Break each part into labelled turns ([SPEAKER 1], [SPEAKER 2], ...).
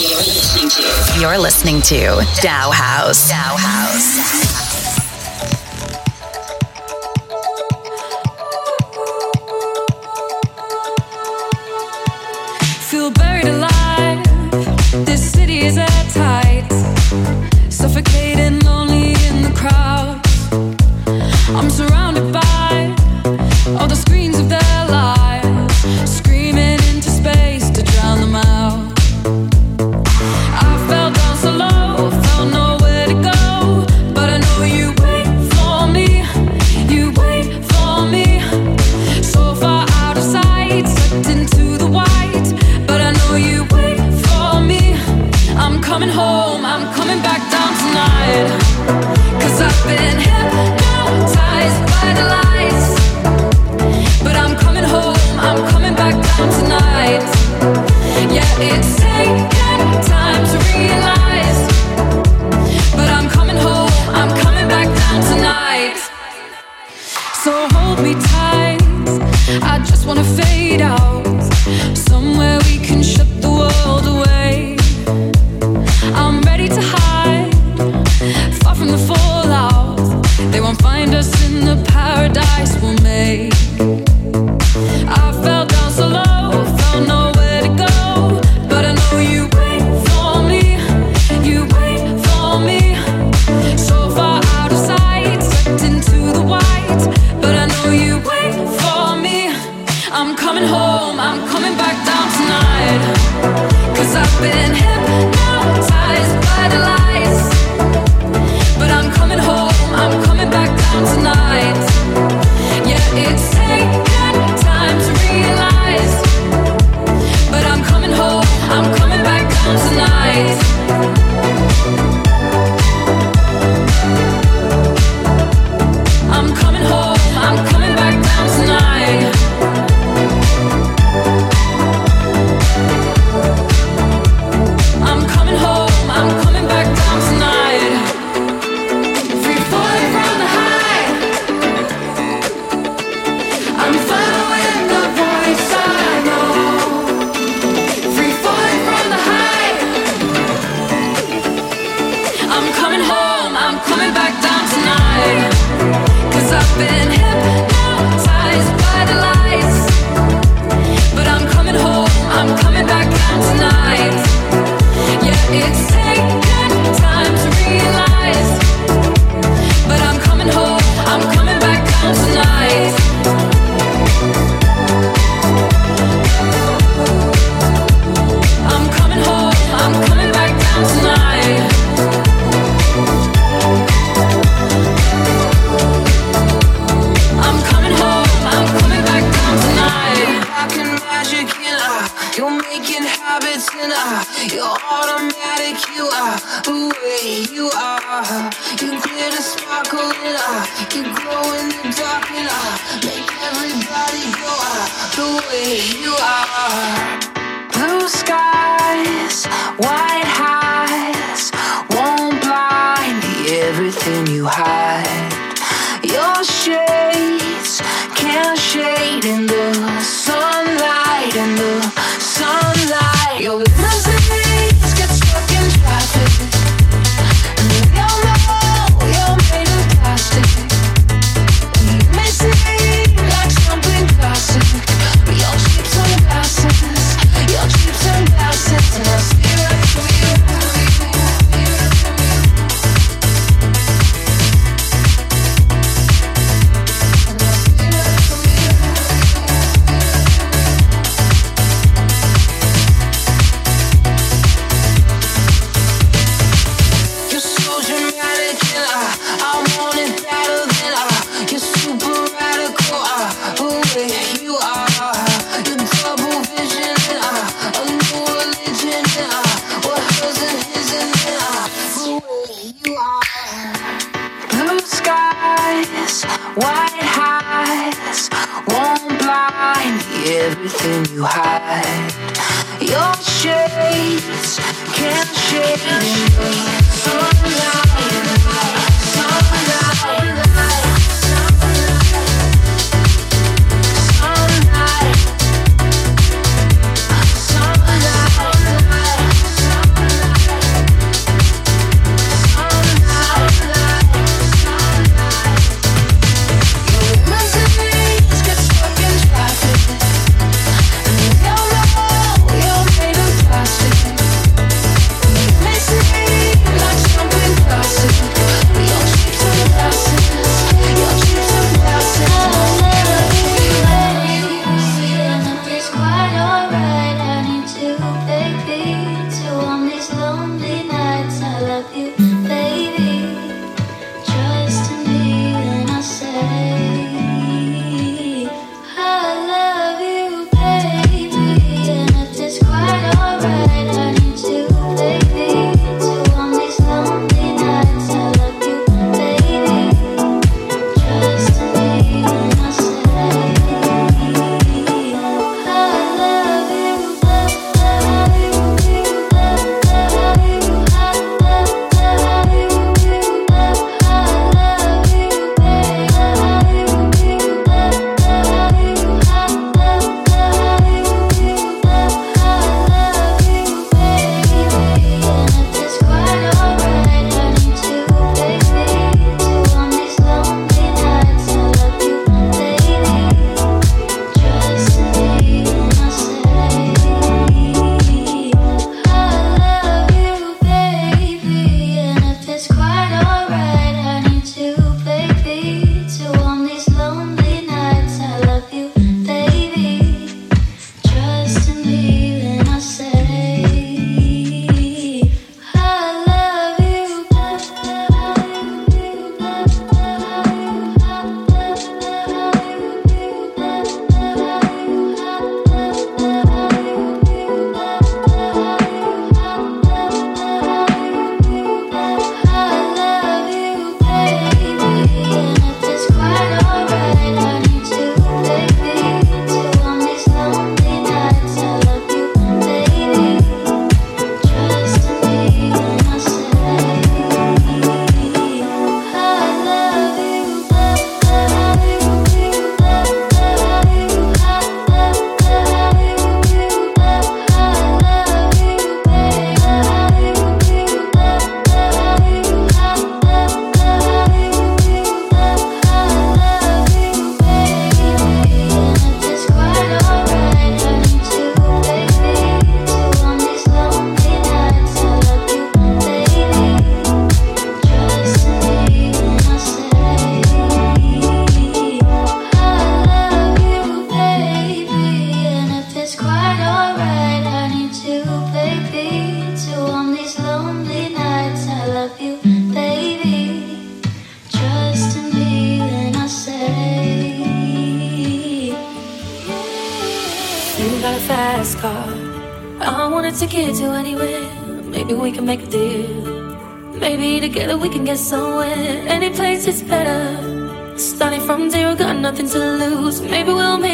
[SPEAKER 1] You're listening to Dow House. Dow House.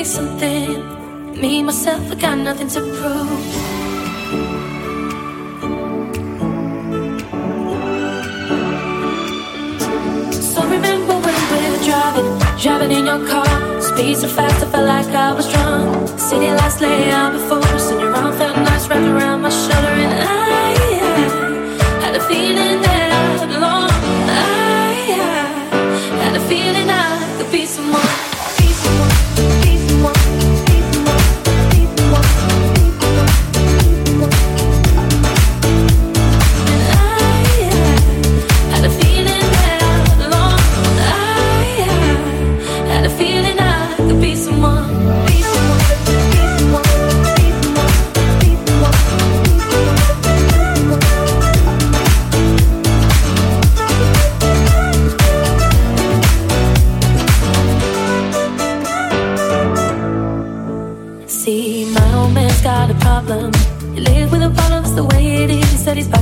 [SPEAKER 2] something. Me, myself, I got nothing to prove. So remember when we were Driving driving in your car, speed so fast I felt like I was drunk. City lights lay out before us.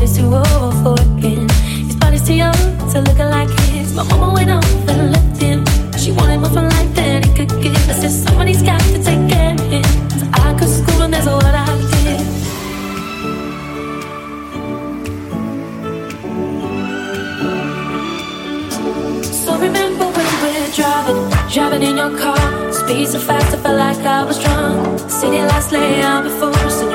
[SPEAKER 2] body's too old for again. His body's too young to look like his. My mama went off and left him. She wanted more from life than he could give. I said somebody's got to take care of him. So I could school and that's what I did. So remember when we're driving, driving in your car. Speed so fast, I felt like I was drunk. City lights lay out before us. So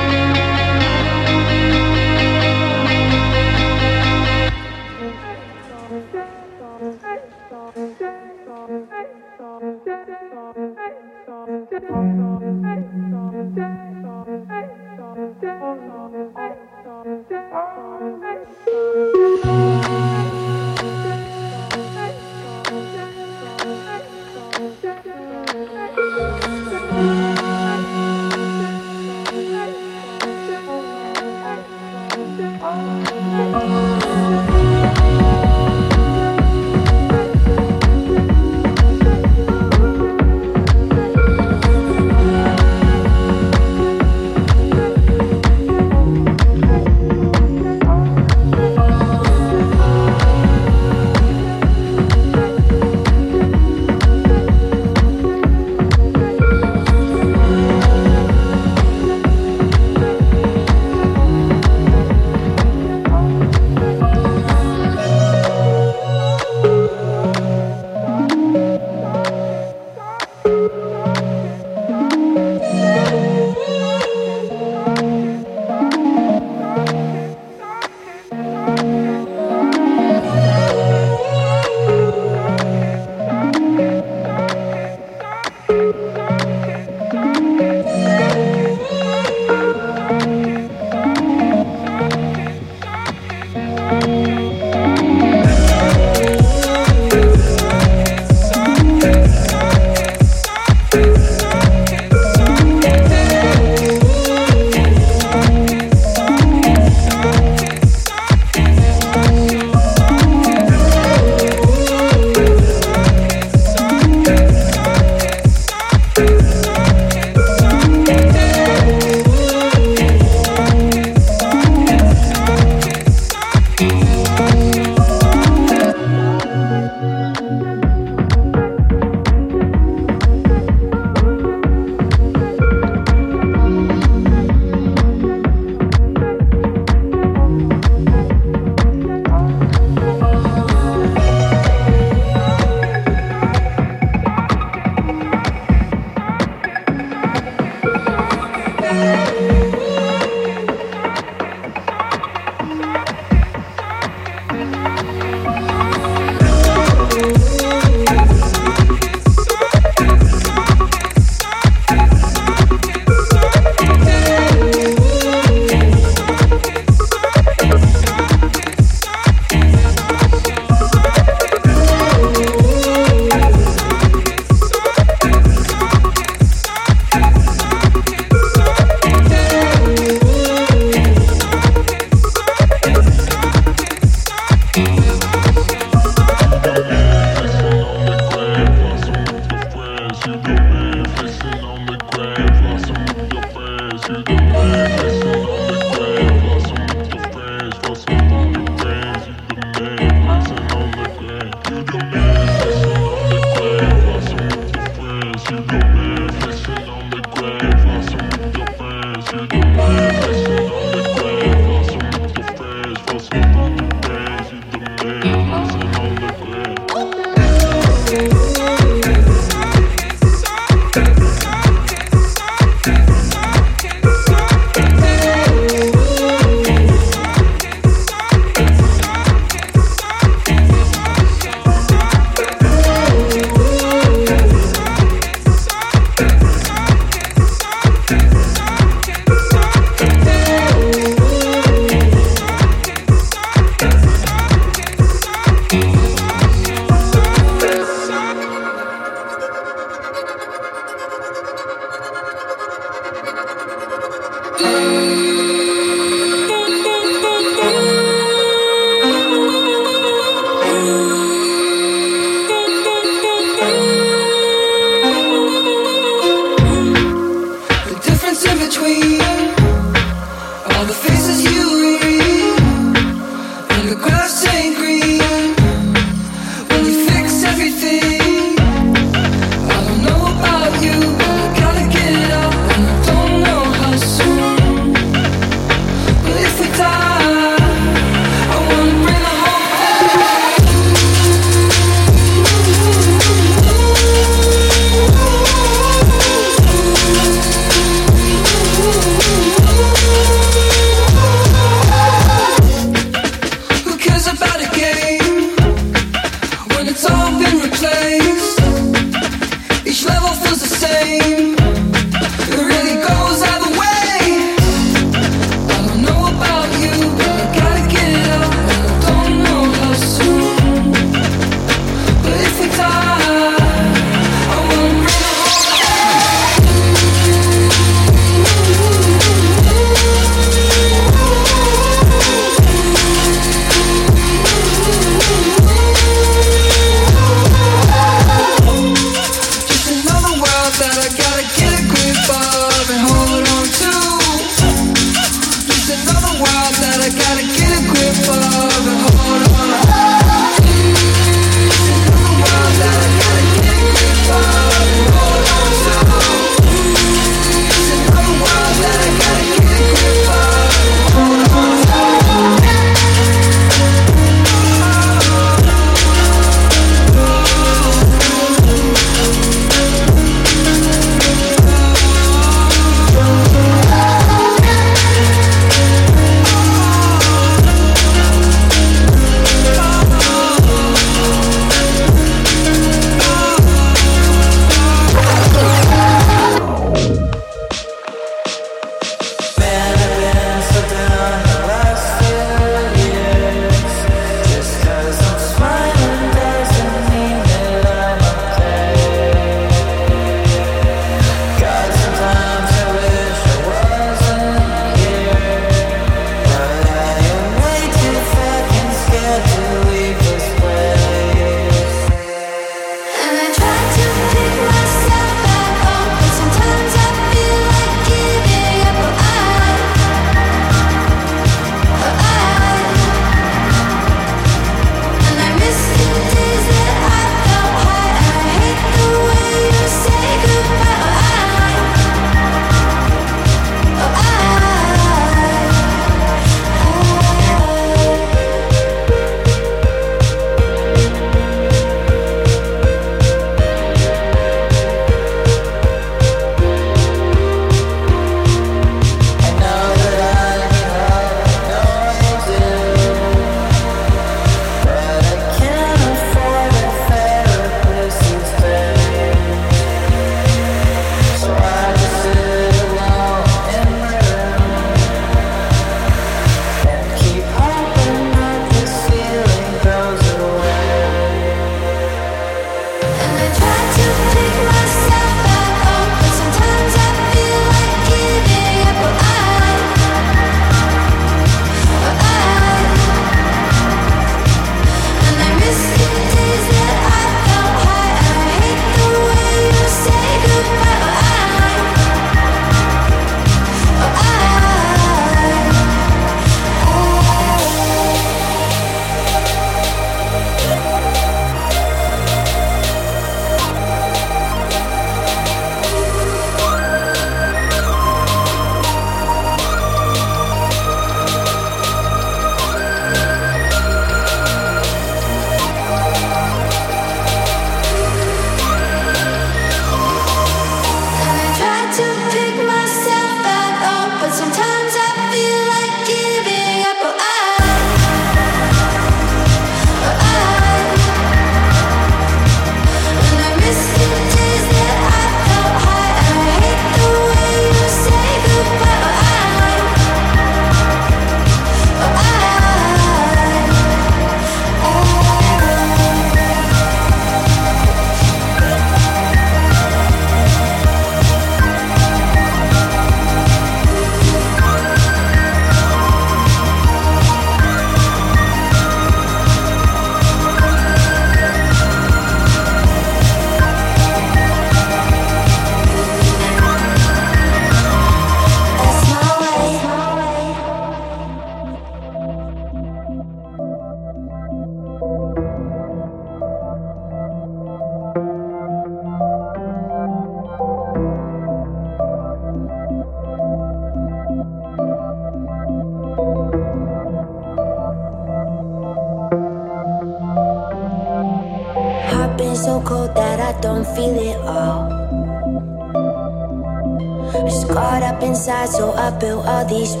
[SPEAKER 3] these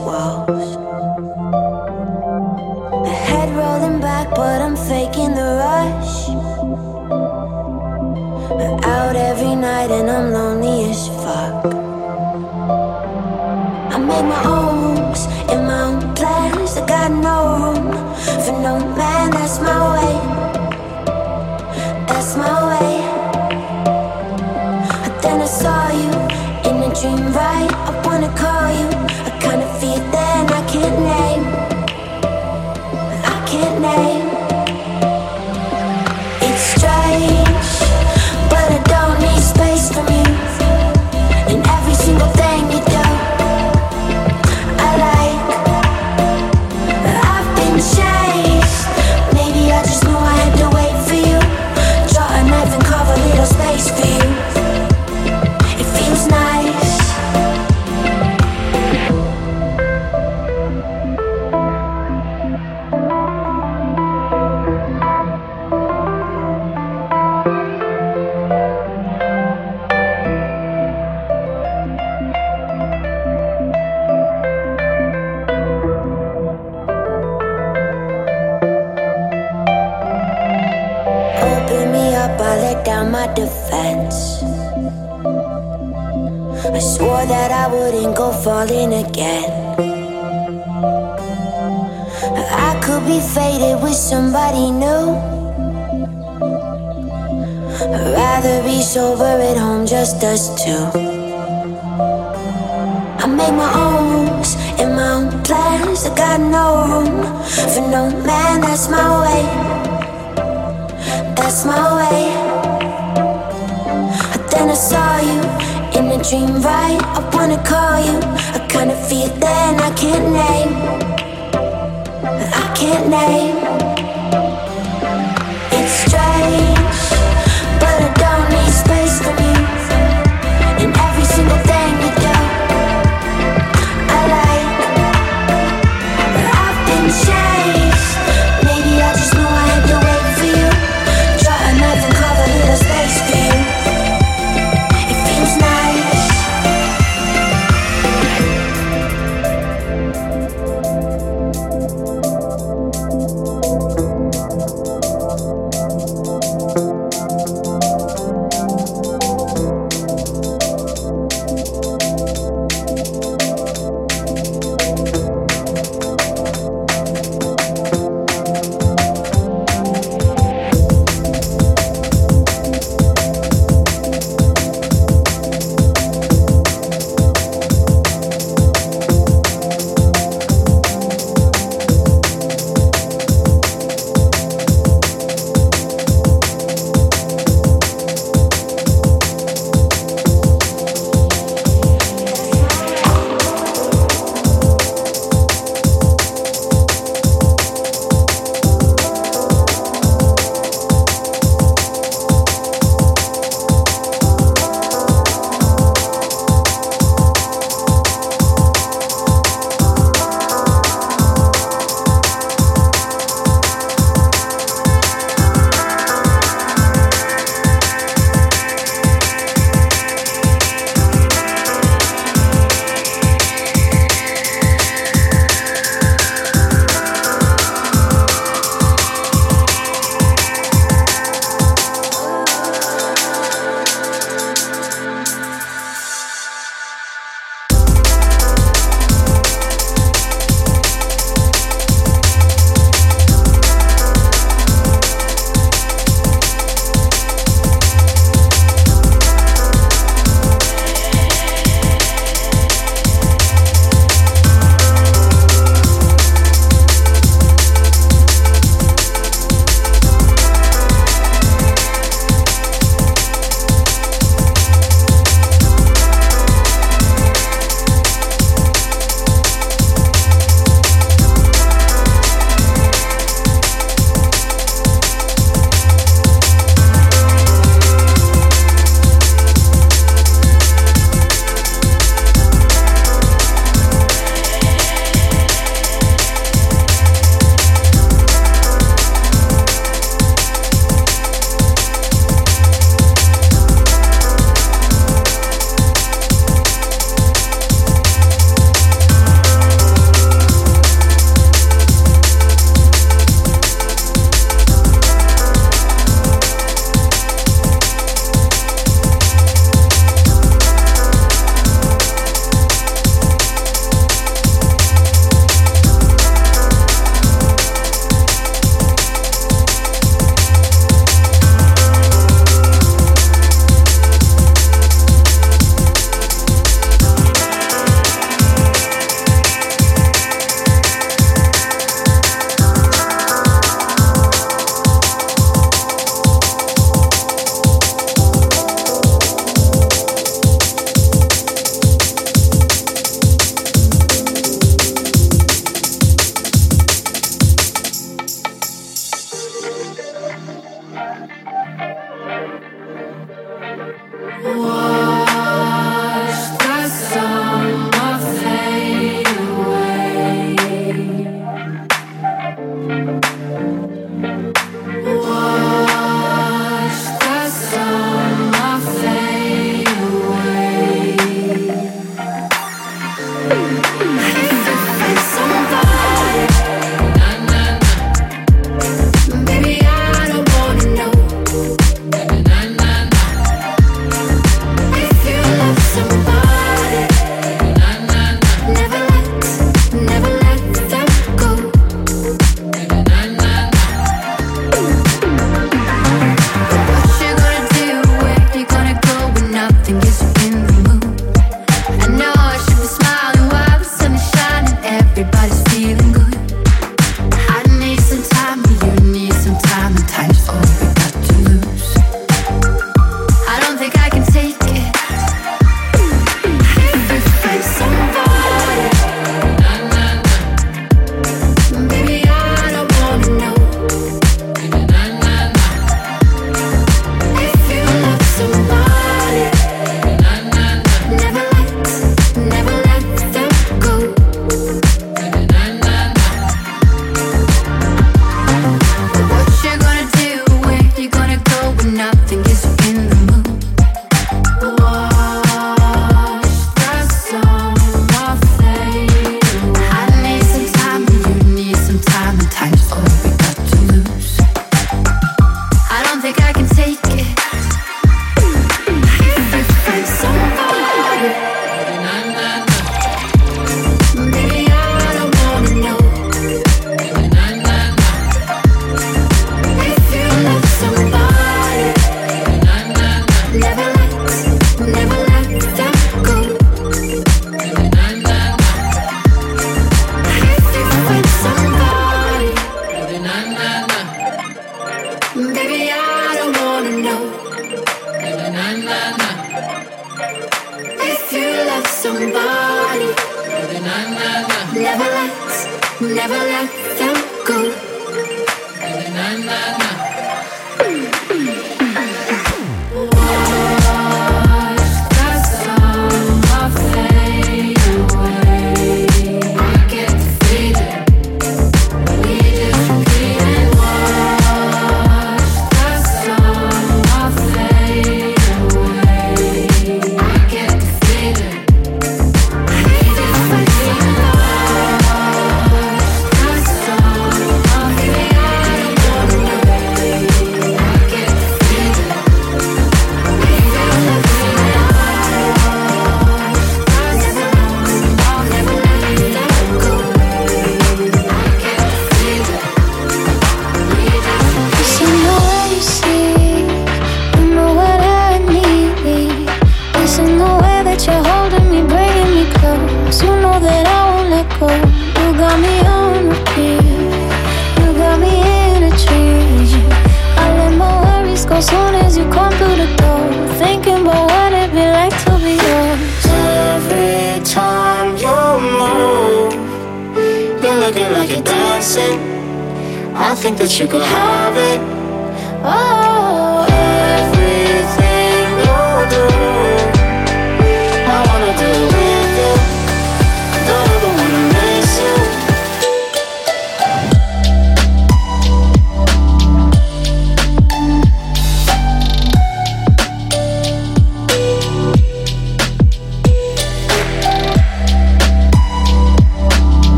[SPEAKER 3] wall.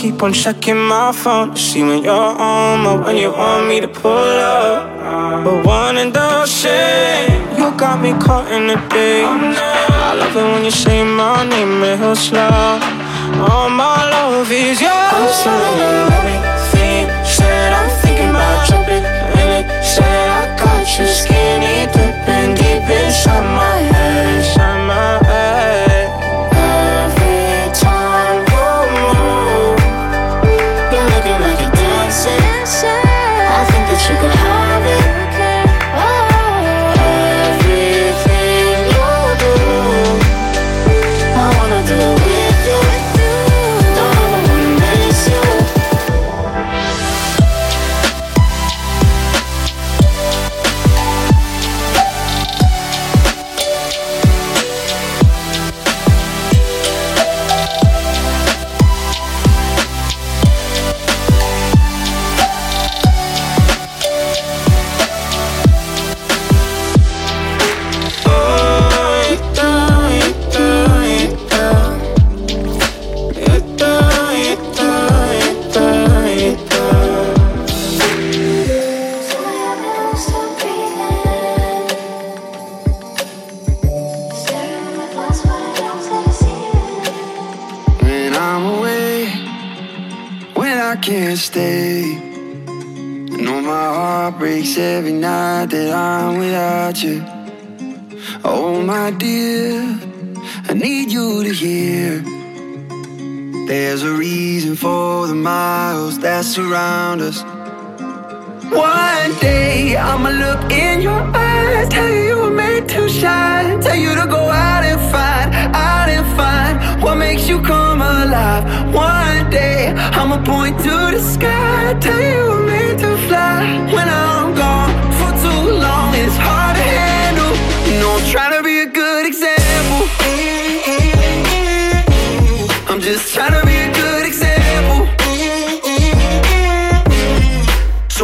[SPEAKER 4] Keep on checking my phone to see when you're home or when you want me to pull up. But one and the same, you got me caught in the day. I love it when you say my name real slow. All my love is yours. I'm sorry, everything said I'm thinking about jumping in it. Said I got you skinny dipping deep inside my head, inside my
[SPEAKER 5] surround us. One day I'ma look in your eyes, tell you you were made to shine, tell you to go out and find, out and find what makes you come alive. One day I'ma point to the sky, tell you you were made to fly. When I'm gone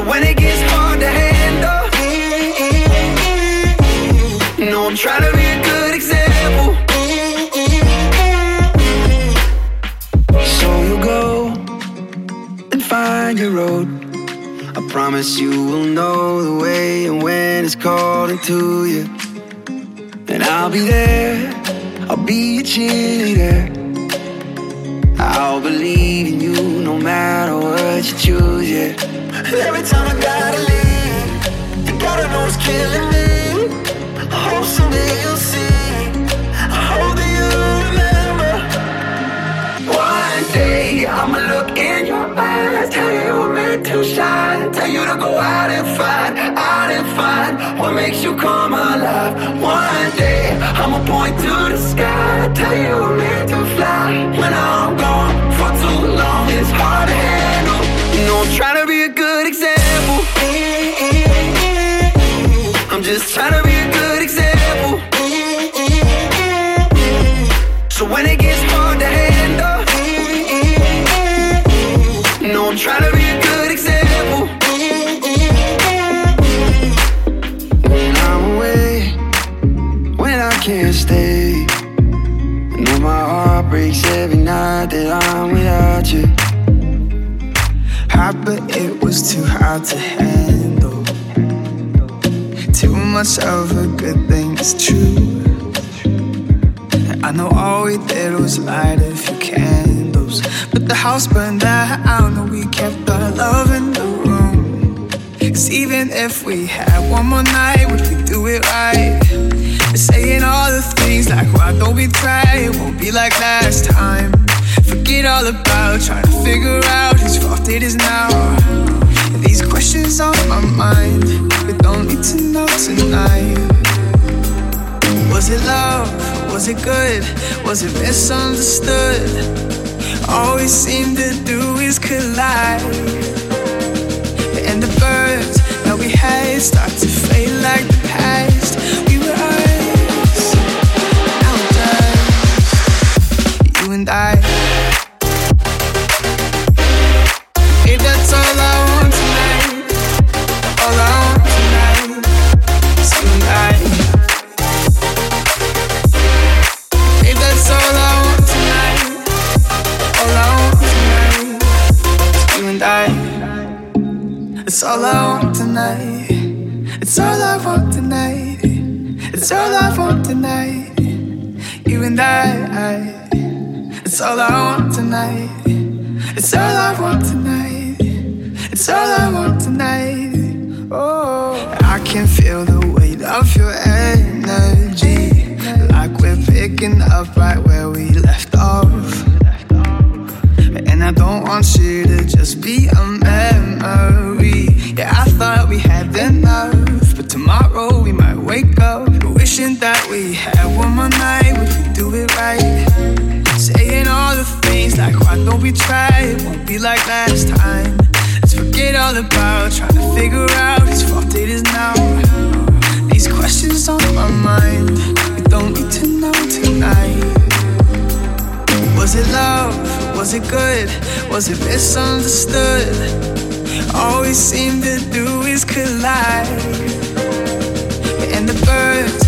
[SPEAKER 5] when it gets hard to handle, mm-hmm. No, I'm trying to be a good example. Mm-hmm. So you go and find your road. I promise you will know the way and when it's calling to you. And I'll be there, I'll be a cheerleader. I'll believe in you no matter what you choose, yeah. Every time I gotta leave, you gotta know it's killing me. Oh, someday you'll see. I hope that you remember. One day I'ma look in your eyes, tell you you were meant to shine, tell you to go out and find, out and find what makes you come alive.
[SPEAKER 6] Is true. I know all we did was light a few candles, but the house burned down. and we kept our love in the room. Cause even if we had one more night, would we do it right? Saying all the things like, why don't we try? It won't be like last time. Forget all about trying to figure out whose fault it is now. These questions on my mind, we don't need to know tonight. Was it love? Was it good? Was it misunderstood? All we seem to do is collide. And the birds that we had start to fade like the past. We were now just you and I. It's all I want tonight. It's all I want tonight. It's all I want tonight. You and I. It's all I want tonight. It's all I want tonight. It's all I want tonight. Oh, I can feel the weight of your energy. Like we're picking up right want you to just be a memory. Yeah, I thought we had enough. But tomorrow we might wake up wishing that we had one more night. We could do it right. Saying all the things like, why don't we try? It won't be like last time. Let's forget all about trying to figure out whose fault it is now. These questions on my mind, we don't need to know tonight. Was it love? Was it good? Was it misunderstood? All we seem to do is collide. And the birds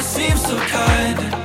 [SPEAKER 6] I
[SPEAKER 5] don't learn. Cause you always seem so kind.